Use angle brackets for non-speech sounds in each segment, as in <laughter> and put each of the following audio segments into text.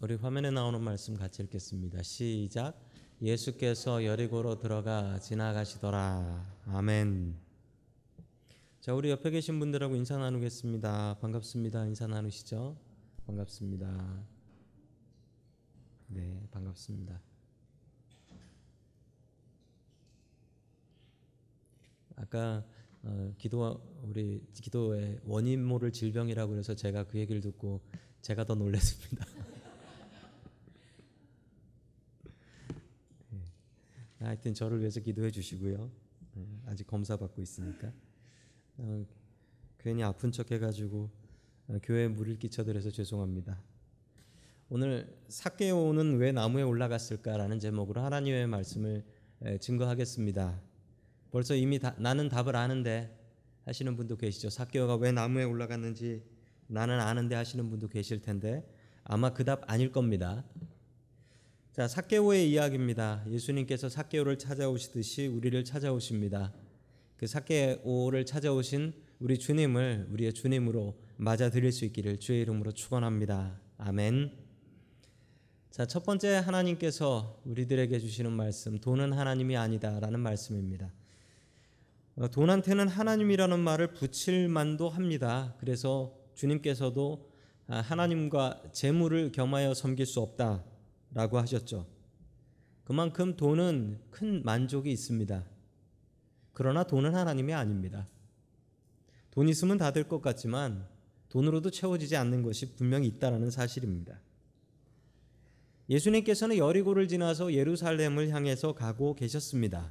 우리 화면에 나오는 말씀 같이 읽겠습니다. 시작. 예수께서 여리고로 들어가 지나가시더라. 아멘. 자, 우리 옆에 계신 분들하고 인사 나누겠습니다. 반갑습니다. 인사 나누시죠? 반갑습니다. 네, 반갑습니다. 아까 어, 기도 우리 기도에 원인 모를 질병이라고 그래서 제가 그 얘기를 듣고 제가 더 놀랐습니다. <laughs> 하여튼 저를 위해서 기도해 주시고요. 네, 아직 검사 받고 있으니까 어, 괜히 아픈 척 해가지고 어, 교회에 물을 끼쳐드려서 죄송합니다. 오늘 사케오는 왜 나무에 올라갔을까라는 제목으로 하나님의 말씀을 에, 증거하겠습니다. 벌써 이미 다, 나는 답을 아는데 하시는 분도 계시죠. 사케오가 왜 나무에 올라갔는지 나는 아는데 하시는 분도 계실 텐데 아마 그 답 아닐 겁니다. 자, 사케오의 이야기입니다. 예수님께서 사케오를 찾아오시듯이 우리를 찾아오십니다. 그 사케오를 찾아오신 우리 주님을 우리의 주님으로 맞아들일 수 있기를 주의 이름으로 축원합니다. 아멘. 자, 첫 번째 하나님께서 우리들에게 주시는 말씀, 돈은 하나님이 아니다라는 말씀입니다. 어, 돈한테는 하나님이라는 말을 붙일 만도 합니다. 그래서 주님께서도 아, 하나님과 재물을 겸하여 섬길 수 없다 라고 하셨죠. 그만큼 돈은 큰 만족이 있습니다. 그러나 돈은 하나님이 아닙니다. 돈 있으면 다 될 것 같지만 돈으로도 채워지지 않는 것이 분명히 있다라는 사실입니다. 예수님께서는 여리고를 지나서 예루살렘을 향해서 가고 계셨습니다.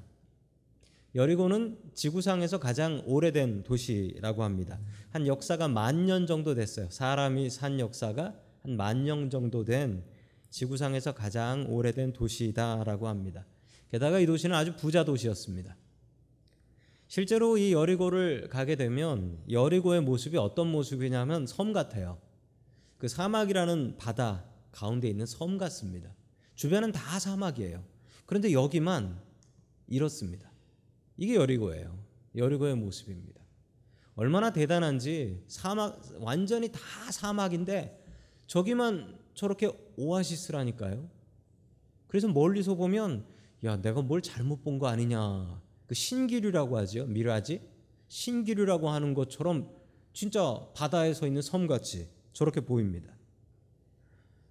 여리고는 지구상에서 가장 오래된 도시라고 합니다. 한 역사가 만 년 정도 됐어요. 사람이 산 역사가 한 만 년 정도 된 지구상에서 가장 오래된 도시다라고 합니다. 게다가 이 도시는 아주 부자 도시였습니다. 실제로 이 여리고를 가게 되면 여리고의 모습이 어떤 모습이냐면 섬 같아요. 그 사막이라는 바다 가운데 있는 섬 같습니다. 주변은 다 사막이에요. 그런데 여기만 이렇습니다. 이게 여리고예요. 여리고의 모습입니다. 얼마나 대단한지 사막 완전히 다 사막인데 저기만 저렇게 오아시스라니까요. 그래서 멀리서 보면 야 내가 뭘 잘못 본 거 아니냐. 그 신기류라고 하죠. 미라지 신기류라고 하는 것처럼 진짜 바다에 서 있는 섬같이 저렇게 보입니다.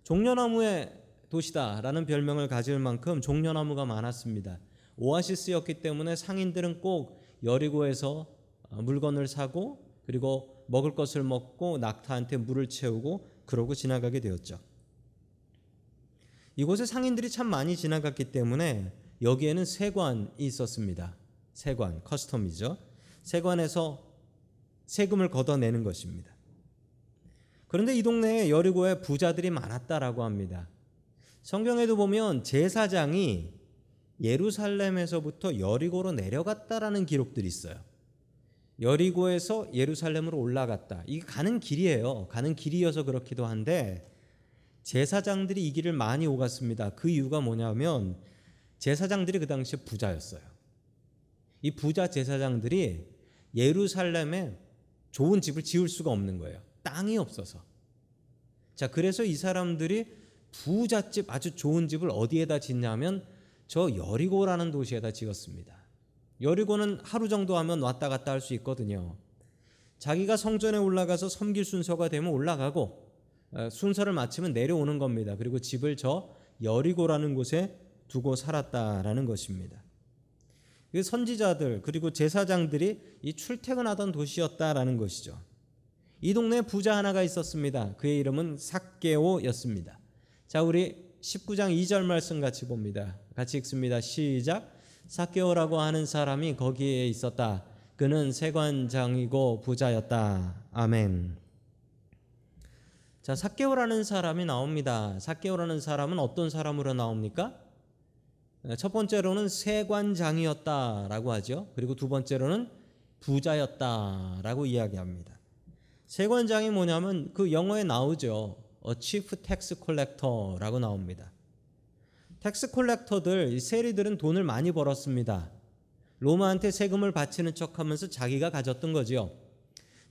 종려나무의 도시다라는 별명을 가질 만큼 종려나무가 많았습니다. 오아시스였기 때문에 상인들은 꼭 여리고에서 물건을 사고 그리고 먹을 것을 먹고 낙타한테 물을 채우고 그러고 지나가게 되었죠. 이곳에 상인들이 참 많이 지나갔기 때문에 여기에는 세관이 있었습니다. 세관, custom이죠. 세관에서 세금을 걷어내는 것입니다. 그런데 이 동네에 여리고에 부자들이 많았다라고 합니다. 성경에도 보면 제사장이 예루살렘에서부터 여리고로 내려갔다라는 기록들이 있어요. 여리고에서 예루살렘으로 올라갔다. 이게 가는 길이에요. 가는 길이어서 그렇기도 한데 제사장들이 이 길을 많이 오갔습니다. 그 이유가 뭐냐면 제사장들이 그 당시에 부자였어요. 이 부자 제사장들이 예루살렘에 좋은 집을 지을 수가 없는 거예요. 땅이 없어서. 자, 그래서 이 사람들이 부잣집 아주 좋은 집을 어디에다 짓냐면 저 여리고라는 도시에다 지었습니다. 여리고는 하루 정도 하면 왔다 갔다 할 수 있거든요. 자기가 성전에 올라가서 섬길 순서가 되면 올라가고 순서를 마치면 내려오는 겁니다. 그리고 집을 저 여리고라는 곳에 두고 살았다라는 것입니다. 선지자들 그리고 제사장들이 이 출퇴근하던 도시였다라는 것이죠. 이 동네에 부자 하나가 있었습니다. 그의 이름은 삭개오였습니다. 자, 우리 19장 2절 말씀 같이 봅니다. 같이 읽습니다. 시작. 삭개오라고 하는 사람이 거기에 있었다. 그는 세관장이고 부자였다. 아멘. 자, 삭개오라는 사람이 나옵니다. 삭개오라는 사람은 어떤 사람으로 나옵니까? 첫 번째로는 세관장이었다라고 하죠. 그리고 두 번째로는 부자였다라고 이야기합니다. 세관장이 뭐냐면 그 영어에 나오죠. A chief tax collector라고 나옵니다. tax collector들 세리들은 돈을 많이 벌었습니다. 로마한테 세금을 바치는 척하면서 자기가 가졌던 거지요.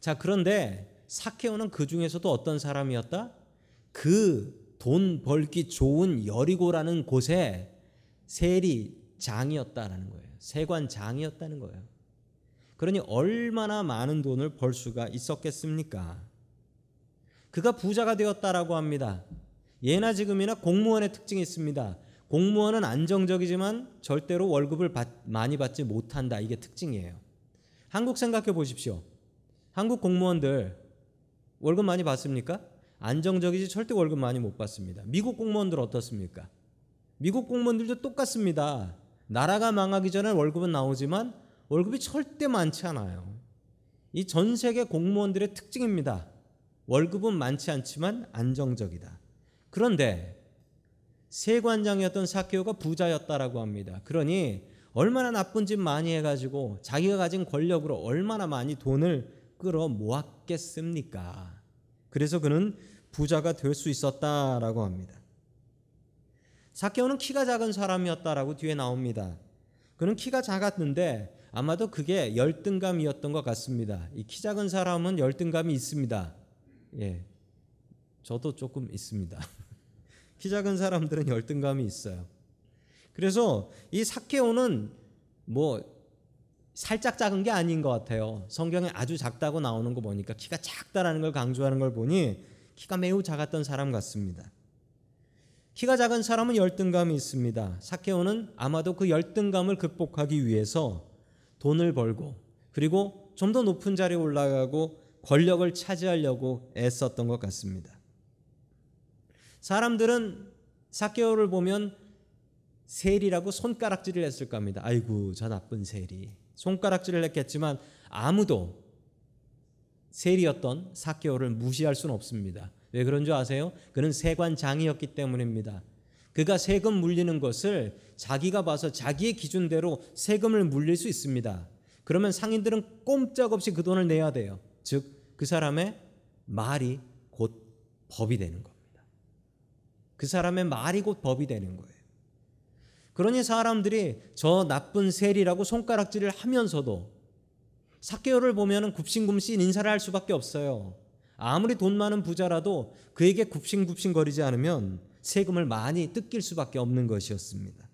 자 그런데 삭개오는 그 중에서도 어떤 사람이었다? 그 돈 벌기 좋은 여리고라는 곳에 세리 장이었다라는 거예요. 세관 장이었다는 거예요. 그러니 얼마나 많은 돈을 벌 수가 있었겠습니까? 그가 부자가 되었다라고 합니다. 예나 지금이나 공무원의 특징이 있습니다. 공무원은 안정적이지만 절대로 월급을 받, 많이 받지 못한다. 이게 특징이에요. 한국 생각해 보십시오. 한국 공무원들 월급 많이 받습니까? 안정적이지 절대 월급 많이 못 받습니다. 미국 공무원들 어떻습니까? 미국 공무원들도 똑같습니다. 나라가 망하기 전에 월급은 나오지만 월급이 절대 많지 않아요. 이 전 세계 공무원들의 특징입니다. 월급은 많지 않지만 안정적이다. 그런데 세관장이었던 사케오가 부자였다라고 합니다. 그러니 얼마나 나쁜 짓 많이 해가지고 자기가 가진 권력으로 얼마나 많이 돈을 끌어 모았겠습니까? 그래서 그는 부자가 될 수 있었다라고 합니다. 사케오는 키가 작은 사람이었다라고 뒤에 나옵니다. 그는 키가 작았는데 아마도 그게 열등감이었던 것 같습니다. 이 키 작은 사람은 열등감이 있습니다. 예, 저도 조금 있습니다. <laughs> 키 작은 사람들은 열등감이 있어요. 그래서 이 사케오는 뭐 살짝 작은 게 아닌 것 같아요. 성경에 아주 작다고 나오는 거 보니까 키가 작다라는 걸 강조하는 걸 보니 키가 매우 작았던 사람 같습니다. 키가 작은 사람은 열등감이 있습니다. 사케오는 아마도 그 열등감을 극복하기 위해서 돈을 벌고 그리고 좀 더 높은 자리에 올라가고 권력을 차지하려고 애썼던 것 같습니다. 사람들은 사케오를 보면 세리라고 손가락질을 했을 겁니다. 아이고 저 나쁜 세리. 손가락질을 했겠지만 아무도 세리였던 사케오를 무시할 수는 없습니다. 왜 그런 줄 아세요? 그는 세관장이었기 때문입니다. 그가 세금 물리는 것을 자기가 봐서 자기의 기준대로 세금을 물릴 수 있습니다. 그러면 상인들은 꼼짝없이 그 돈을 내야 돼요. 즉 그 사람의 말이 곧 법이 되는 겁니다. 그 사람의 말이 곧 법이 되는 거예요. 그러니 사람들이 저 나쁜 세리라고 손가락질을 하면서도 사케오를 보면은 굽신굽신 인사를 할 수밖에 없어요. 아무리 돈 많은 부자라도 그에게 굽신굽신 거리지 않으면 세금을 많이 뜯길 수밖에 없는 것이었습니다.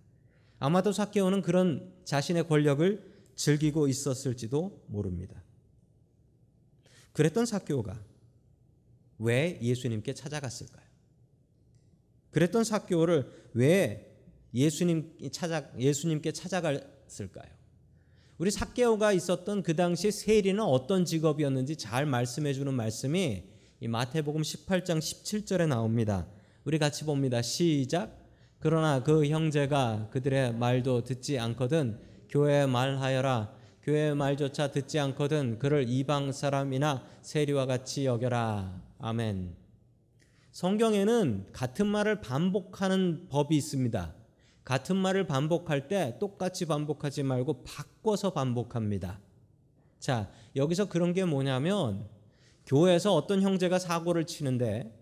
아마도 사케오는 그런 자신의 권력을 즐기고 있었을지도 모릅니다. 그랬던 사케오가 왜 예수님께 찾아갔을까요? 그랬던 사케오를 왜 예수님 찾아 예수님께 찾아갔을까요? 우리 사케오가 있었던 그 당시 세리는 어떤 직업이었는지 잘 말씀해 주는 말씀이 이 마태복음 18장 17절에 나옵니다. 우리 같이 봅니다. 시작. 그러나 그 형제가 그들의 말도 듣지 않거든 교회 말하여라. 교회 말조차 듣지 않거든 그를 이방 사람이나 세리와 같이 여겨라. 아멘. 성경에는 같은 말을 반복하는 법이 있습니다. 같은 말을 반복할 때 똑같이 반복하지 말고 바꿔서 반복합니다. 자, 여기서 그런 게 뭐냐면 교회에서 어떤 형제가 사고를 치는데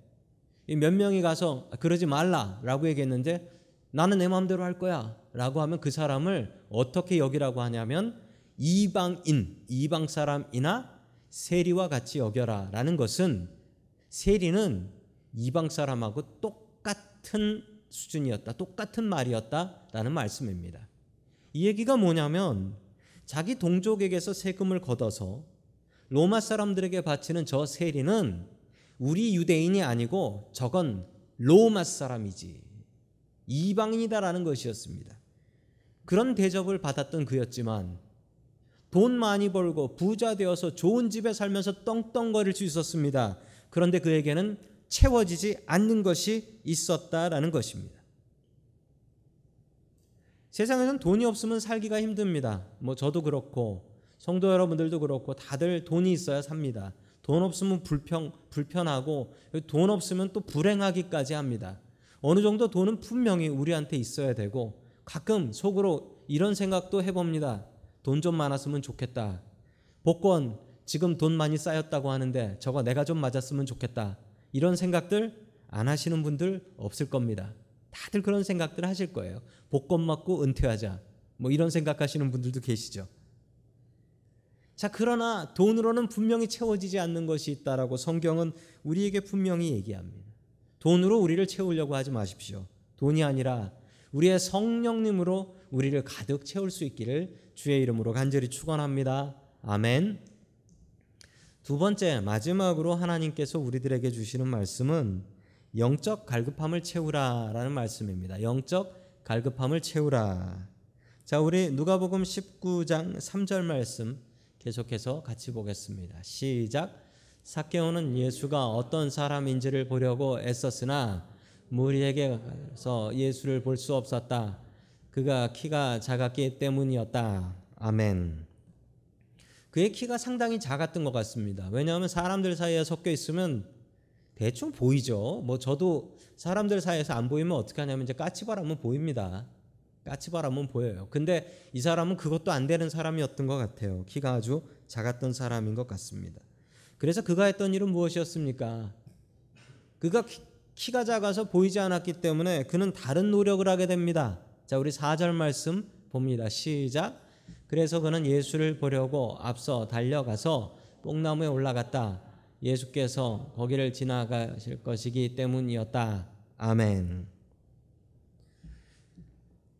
몇 명이 가서 아, 그러지 말라라고 얘기했는데 나는 내 마음대로 할 거야라고 하면 그 사람을 어떻게 여기라고 하냐면 이방인, 이방 사람이나 세리와 같이 여겨라라는 것은 세리는 이방 사람하고 똑같은 수준이었다. 똑같은 말이었다라는 말씀입니다. 이 얘기가 뭐냐면 자기 동족에게서 세금을 걷어서 로마 사람들에게 바치는 저 세리는 우리 유대인이 아니고 저건 로마 사람이지. 이방인이다라는 것이었습니다. 그런 대접을 받았던 그였지만 돈 많이 벌고 부자 되어서 좋은 집에 살면서 떵떵거릴 수 있었습니다. 그런데 그에게는 채워지지 않는 것이 있었다라는 것입니다. 세상에는 돈이 없으면 살기가 힘듭니다. 뭐 저도 그렇고 성도 여러분들도 그렇고 다들 돈이 있어야 삽니다. 돈 없으면 불평 불편하고 돈 없으면 또 불행하기까지 합니다. 어느 정도 돈은 분명히 우리한테 있어야 되고 가끔 속으로 이런 생각도 해봅니다. 돈 좀 많았으면 좋겠다. 복권 지금 돈 많이 쌓였다고 하는데 저거 내가 좀 맞았으면 좋겠다. 이런 생각들 안 하시는 분들 없을 겁니다. 다들 그런 생각들 하실 거예요. 복권 맞고 은퇴하자. 뭐 이런 생각하시는 분들도 계시죠. 자, 그러나 돈으로는 분명히 채워지지 않는 것이 있다라고 성경은 우리에게 분명히 얘기합니다. 돈으로 우리를 채우려고 하지 마십시오. 돈이 아니라 우리의 성령님으로 우리를 가득 채울 수 있기를 주의 이름으로 간절히 축원합니다. 아멘. 두 번째 마지막으로 하나님께서 우리들에게 주시는 말씀은 영적 갈급함을 채우라라는 말씀입니다. 영적 갈급함을 채우라. 자, 우리 누가복음 19장 3절 말씀 계속해서 같이 보겠습니다. 시작. 사케오는 예수가 어떤 사람인지를 보려고 애썼으나 무리에게서 예수를 볼 수 없었다. 그가 키가 작았기 때문이었다. 아멘. 그의 키가 상당히 작았던 것 같습니다. 왜냐하면 사람들 사이에 섞여 있으면 대충 보이죠. 뭐 저도 사람들 사이에서 안 보이면 어떻게 하냐면 이제 까치바람은 보입니다. 까치바람은 보여요. 근데 이 사람은 그것도 안 되는 사람이었던 것 같아요. 키가 아주 작았던 사람인 것 같습니다. 그래서 그가 했던 일은 무엇이었습니까? 그가 키, 가 작아서 보이지 않았기 때문에 그는 다른 노력을 하게 됩니다. 자, 우리 4절 말씀 봅니다. 시작. 그래서 그는 예수를 보려고 앞서 달려가서 뽕나무에 올라갔다. 예수께서 거기를 지나가실 것이기 때문이었다. 아멘.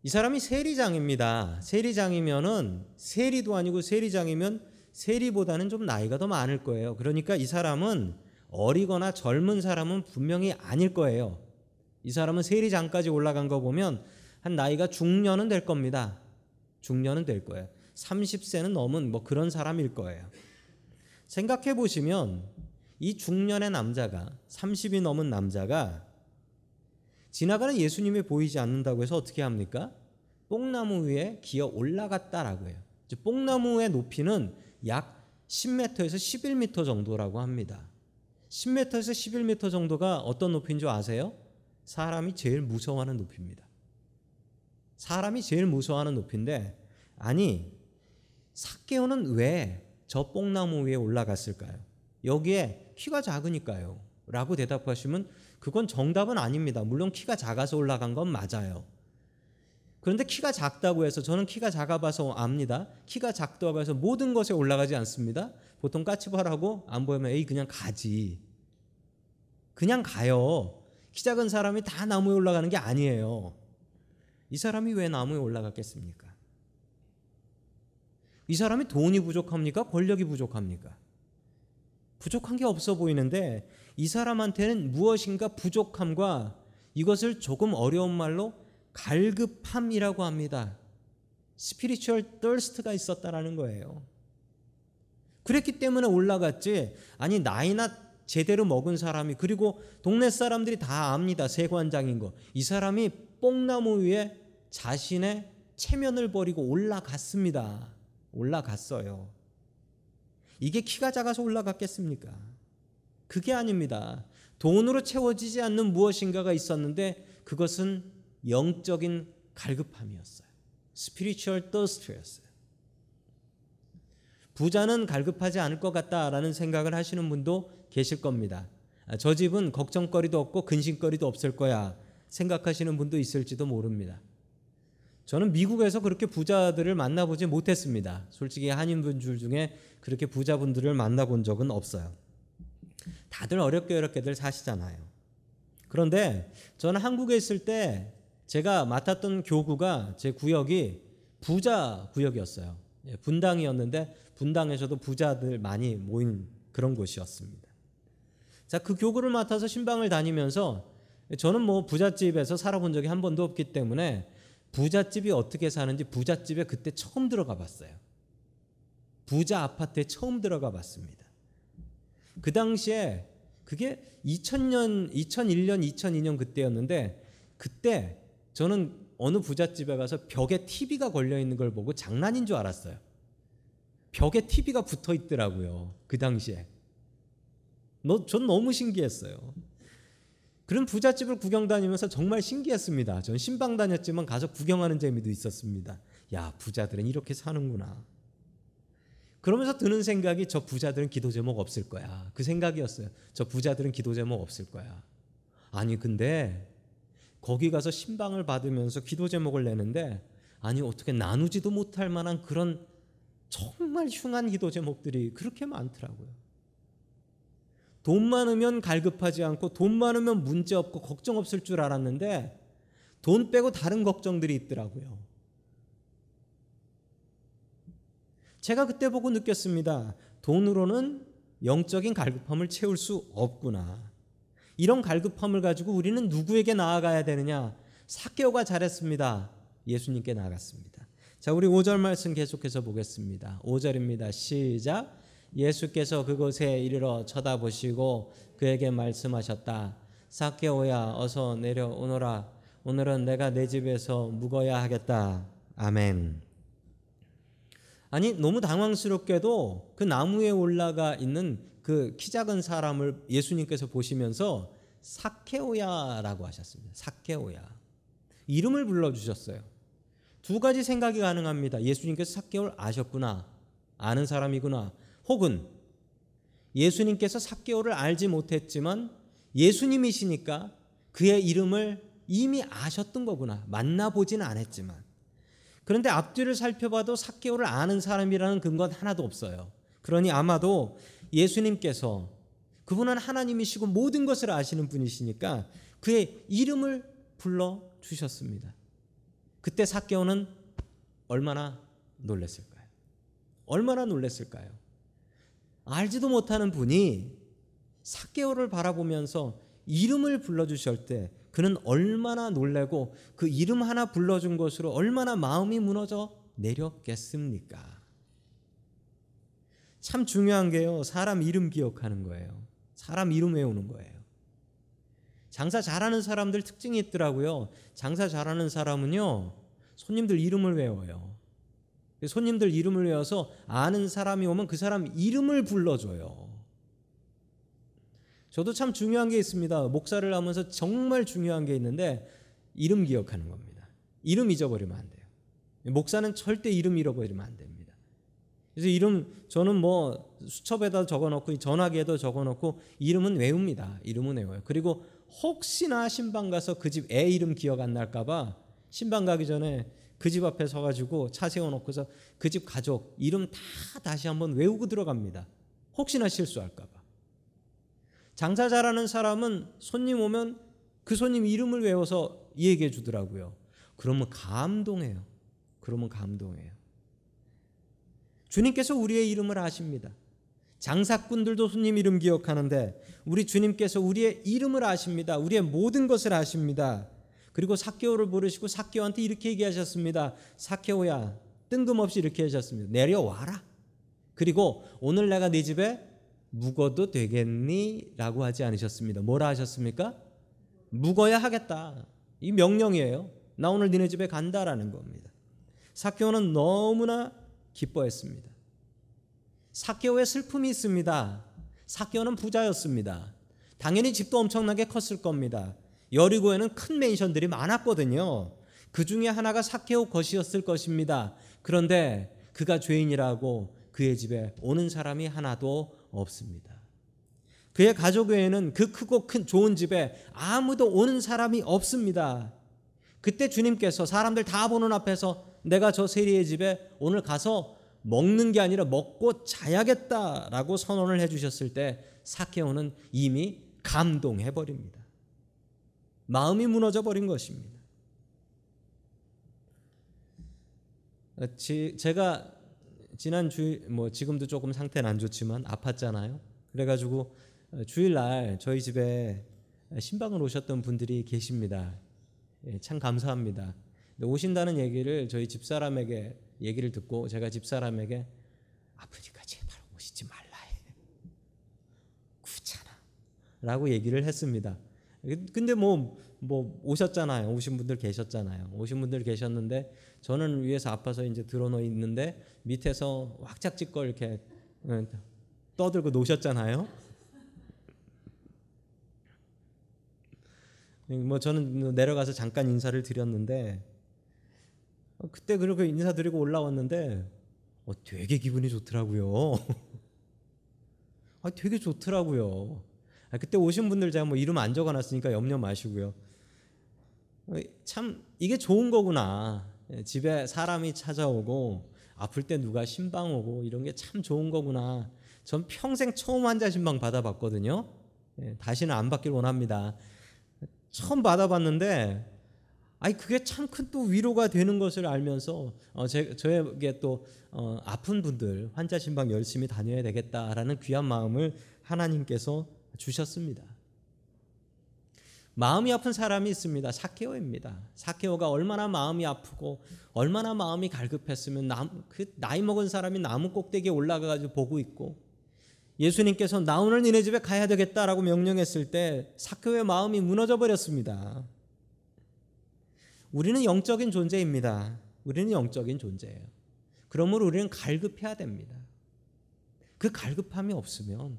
이 사람이 세리장입니다. 세리장이면은 세리도 아니고 세리장이면 세리보다는 좀 나이가 더 많을 거예요. 그러니까 이 사람은 어리거나 젊은 사람은 분명히 아닐 거예요. 이 사람은 세리장까지 올라간 거 보면 한 나이가 중년은 될 겁니다. 중년은 될 거예요. 30세는 넘은 뭐 그런 사람일 거예요. 생각해 보시면 이 중년의 남자가 30이 넘은 남자가 지나가는 예수님이 보이지 않는다고 해서 어떻게 합니까? 뽕나무 위에 기어 올라갔다라고 해요. 뽕나무의 높이는 약 10m에서 11m 정도라고 합니다. 10m에서 11m 정도가 어떤 높이인 줄 아세요? 사람이 제일 무서워하는 높이입니다. 사람이 제일 무서워하는 높이인데 아니 사케오는 왜 저 뽕나무 위에 올라갔을까요? 여기에 키가 작으니까요. 라고 대답하시면 그건 정답은 아닙니다. 물론 키가 작아서 올라간 건 맞아요. 그런데 키가 작다고 해서 저는 키가 작아 봐서 압니다. 키가 작다고 해서 모든 것에 올라가지 않습니다. 보통 까치발하고 안 보이면 에이 그냥 가지. 그냥 가요. 키 작은 사람이 다 나무에 올라가는 게 아니에요. 이 사람이 왜 나무에 올라갔겠습니까? 이 사람이 돈이 부족합니까? 권력이 부족합니까? 부족한 게 없어 보이는데 이 사람한테는 무엇인가 부족함과 이것을 조금 어려운 말로 갈급함이라고 합니다. spiritual thirst가 있었다라는 거예요. 그랬기 때문에 올라갔지. 아니 나이나 제대로 먹은 사람이 그리고 동네 사람들이 다 압니다. 세관장인 거. 이 사람이 뽕나무 위에 자신의 체면을 버리고 올라갔습니다. 올라갔어요. 이게 키가 작아서 올라갔겠습니까? 그게 아닙니다. 돈으로 채워지지 않는 무엇인가가 있었는데 그것은 영적인 갈급함이었어요. 스피리추얼 더스트였어요. 부자는 갈급하지 않을 것 같다라는 생각을 하시는 분도 계실 겁니다. 아, 저 집은 걱정거리도 없고 근심거리도 없을 거야 생각하시는 분도 있을지도 모릅니다. 저는 미국에서 그렇게 부자들을 만나보지 못했습니다. 솔직히 한인분들 중에 그렇게 부자분들을 만나본 적은 없어요. 다들 어렵게 어렵게들 사시잖아요. 그런데 저는 한국에 있을 때 제가 맡았던 교구가 제 구역이 부자 구역이었어요. 예, 분당이었는데 분당에서도 부자들 많이 모인 그런 곳이었습니다. 자, 그 교구를 맡아서 신방을 다니면서 저는 뭐 부잣집에서 살아본 적이 한 번도 없기 때문에 부잣집이 어떻게 사는지 부잣집에 그때 처음 들어가 봤어요. 부자 아파트에 처음 들어가 봤습니다. 그 당시에 그게 2000년, 2001년, 2002년 그때였는데 그때 저는 어느 부잣집에 가서 벽에 TV가 걸려 있는 걸 보고 장난인 줄 알았어요. 벽에 TV가 붙어 있더라고요. 그 당시에. 전 너무 신기했어요. 그런 부잣집을 구경 다니면서 정말 신기했습니다. 전 신방 다녔지만 가서 구경하는 재미도 있었습니다. 야, 부자들은 이렇게 사는구나. 그러면서 드는 생각이 저 부자들은 기도 제목 없을 거야. 그 생각이었어요. 저 부자들은 기도 제목 없을 거야. 아니, 근데 거기 가서 신방을 받으면서 기도 제목을 내는데 아니, 어떻게 나누지도 못할 만한 그런 정말 흉한 기도 제목들이 그렇게 많더라고요. 돈 많으면 갈급하지 않고 돈 많으면 문제 없고 걱정 없을 줄 알았는데 돈 빼고 다른 걱정들이 있더라고요. 제가 그때 보고 느꼈습니다. 돈으로는 영적인 갈급함을 채울 수 없구나. 이런 갈급함을 가지고 우리는 누구에게 나아가야 되느냐? 사케오가 잘했습니다. 예수님께 나아갔습니다. 자, 우리 5절 말씀 계속해서 보겠습니다. 5절입니다. 시작. 예수께서 그곳에 이르러 쳐다보시고 그에게 말씀하셨다. 사케오야 어서 내려오너라. 오늘은 내가 내 집에서 묵어야 하겠다. 아멘. 아니 너무 당황스럽게도 그 나무에 올라가 있는 그 키 작은 사람을 예수님께서 보시면서 사케오야라고 하셨습니다. 사케오야. 이름을 불러 주셨어요. 두 가지 생각이 가능합니다. 예수님께서 사케오를 아셨구나. 아는 사람이구나. 혹은 예수님께서 사케오를 알지 못했지만 예수님이시니까 그의 이름을 이미 아셨던 거구나. 만나보지는 않았지만. 그런데 앞뒤를 살펴봐도 사케오를 아는 사람이라는 근거는 하나도 없어요. 그러니 아마도 예수님께서 그분은 하나님이시고 모든 것을 아시는 분이시니까 그의 이름을 불러 주셨습니다. 그때 사케오는 얼마나 놀랐을까요? 얼마나 놀랐을까요? 알지도 못하는 분이 사케오를 바라보면서 이름을 불러 주실 때 그는 얼마나 놀래고 그 이름 하나 불러준 것으로 얼마나 마음이 무너져 내렸겠습니까? 참 중요한 게요. 사람 이름 기억하는 거예요. 사람 이름 외우는 거예요. 장사 잘하는 사람들 특징이 있더라고요. 장사 잘하는 사람은요. 손님들 이름을 외워요. 손님들 이름을 외워서 아는 사람이 오면 그 사람 이름을 불러줘요. 저도 참 중요한 게 있습니다. 목사를 하면서 정말 중요한 게 있는데 이름 기억하는 겁니다. 이름 잊어버리면 안 돼요. 목사는 절대 이름 잃어버리면 안 됩니다. 그래서 이름 저는 뭐 수첩에다 적어놓고 전화기에도 적어놓고 이름은 외웁니다. 이름은 외워요. 그리고 혹시나 신방 가서 그 집 애 이름 기억 안 날까봐 신방 가기 전에 그 집 앞에 서가지고 차 세워놓고서 그 집 가족 이름 다 다시 한번 외우고 들어갑니다. 혹시나 실수할까봐. 장사 잘하는 사람은 손님 오면 그 손님 이름을 외워서 얘기해 주더라고요. 그러면 감동해요. 그러면 감동해요. 주님께서 우리의 이름을 아십니다. 장사꾼들도 손님 이름 기억하는데 우리 주님께서 우리의 이름을 아십니다. 우리의 모든 것을 아십니다. 그리고 사케오를 부르시고 사케오한테 이렇게 얘기하셨습니다. 사케오야 뜬금없이 이렇게 하셨습니다. 내려와라. 그리고 오늘 내가 네 집에 묵어도 되겠니? 라고 하지 않으셨습니다. 뭐라 하셨습니까? 묵어야 하겠다. 이 명령이에요. 나 오늘 니네 집에 간다라는 겁니다. 사케오는 너무나 기뻐했습니다. 사케오의 슬픔이 있습니다. 사케오는 부자였습니다. 당연히 집도 엄청나게 컸을 겁니다. 여리고에는 큰 맨션들이 많았거든요. 그 중에 하나가 사케오 것이었을 것입니다. 그런데 그가 죄인이라고 그의 집에 오는 사람이 하나도 없습니다. 그의 가족 외에는 그 크고 큰 좋은 집에 아무도 오는 사람이 없습니다. 그때 주님께서 사람들 다 보는 앞에서 내가 저 세리의 집에 오늘 가서 먹는 게 아니라 먹고 자야겠다라고 선언을 해주셨을 때 사케오는 이미 감동해 버립니다. 마음이 무너져 버린 것입니다. 제가 지난 주일 뭐 지금도 조금 상태는 안 좋지만 아팠잖아요. 그래가지고 어, 주일날 저희 집에 신방을 오셨던 분들이 계십니다. 예, 참 감사합니다. 오신다는 얘기를 저희 집사람에게 얘기를 듣고 제가 집사람에게 아프니까 제발 오시지 말라 해. 귀찮아. 라고 얘기를 했습니다. 근데 뭐, 뭐 오셨잖아요. 오신 분들 계셨잖아요. 오신 분들 계셨는데 저는 위에서 아파서 이제 들어놓 있는데 밑에서 왁작지껄 이렇게 어, 떠들고 노셨잖아요. 뭐 저는 내려가서 잠깐 인사를 드렸는데 어, 그때 그렇게 인사드리고 올라왔는데 어, 되게 기분이 좋더라고요. <laughs> 아, 되게 좋더라고요. 아, 그때 오신 분들 제가 뭐 이름 안 적어놨으니까 염려 마시고요. 어, 참 이게 좋은 거구나. 예, 집에 사람이 찾아오고 아플 때 누가 신방 오고 이런 게 참 좋은 거구나. 전 평생 처음 환자 신방 받아봤거든요. 예, 다시는 안 받길 원합니다. 처음 받아봤는데 아니 그게 참 큰 또 위로가 되는 것을 알면서 어, 제, 저에게 또 어, 아픈 분들 환자 신방 열심히 다녀야 되겠다라는 귀한 마음을 하나님께서 주셨습니다. 마음이 아픈 사람이 있습니다. 사케오입니다. 사케오가 얼마나 마음이 아프고 얼마나 마음이 갈급했으면 남, 그 나이 먹은 사람이 나무 꼭대기에 올라가가지고 보고 있고 예수님께서 나 오늘 니네 집에 가야 되겠다라고 명령했을 때 사케오의 마음이 무너져 버렸습니다. 우리는 영적인 존재입니다. 우리는 영적인 존재예요. 그러므로 우리는 갈급해야 됩니다. 그 갈급함이 없으면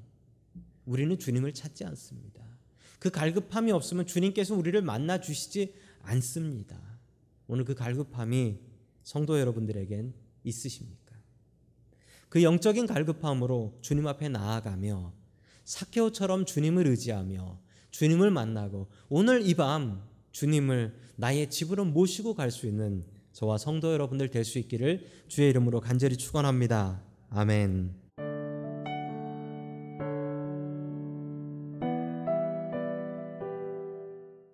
우리는 주님을 찾지 않습니다. 그 갈급함이 없으면 주님께서 우리를 만나 주시지 않습니다. 오늘 그 갈급함이 성도 여러분들에겐 있으십니까? 그 영적인 갈급함으로 주님 앞에 나아가며 사케오처럼 주님을 의지하며 주님을 만나고 오늘 이 밤 주님을 나의 집으로 모시고 갈 수 있는 저와 성도 여러분들 될 수 있기를 주의 이름으로 간절히 축원합니다. 아멘.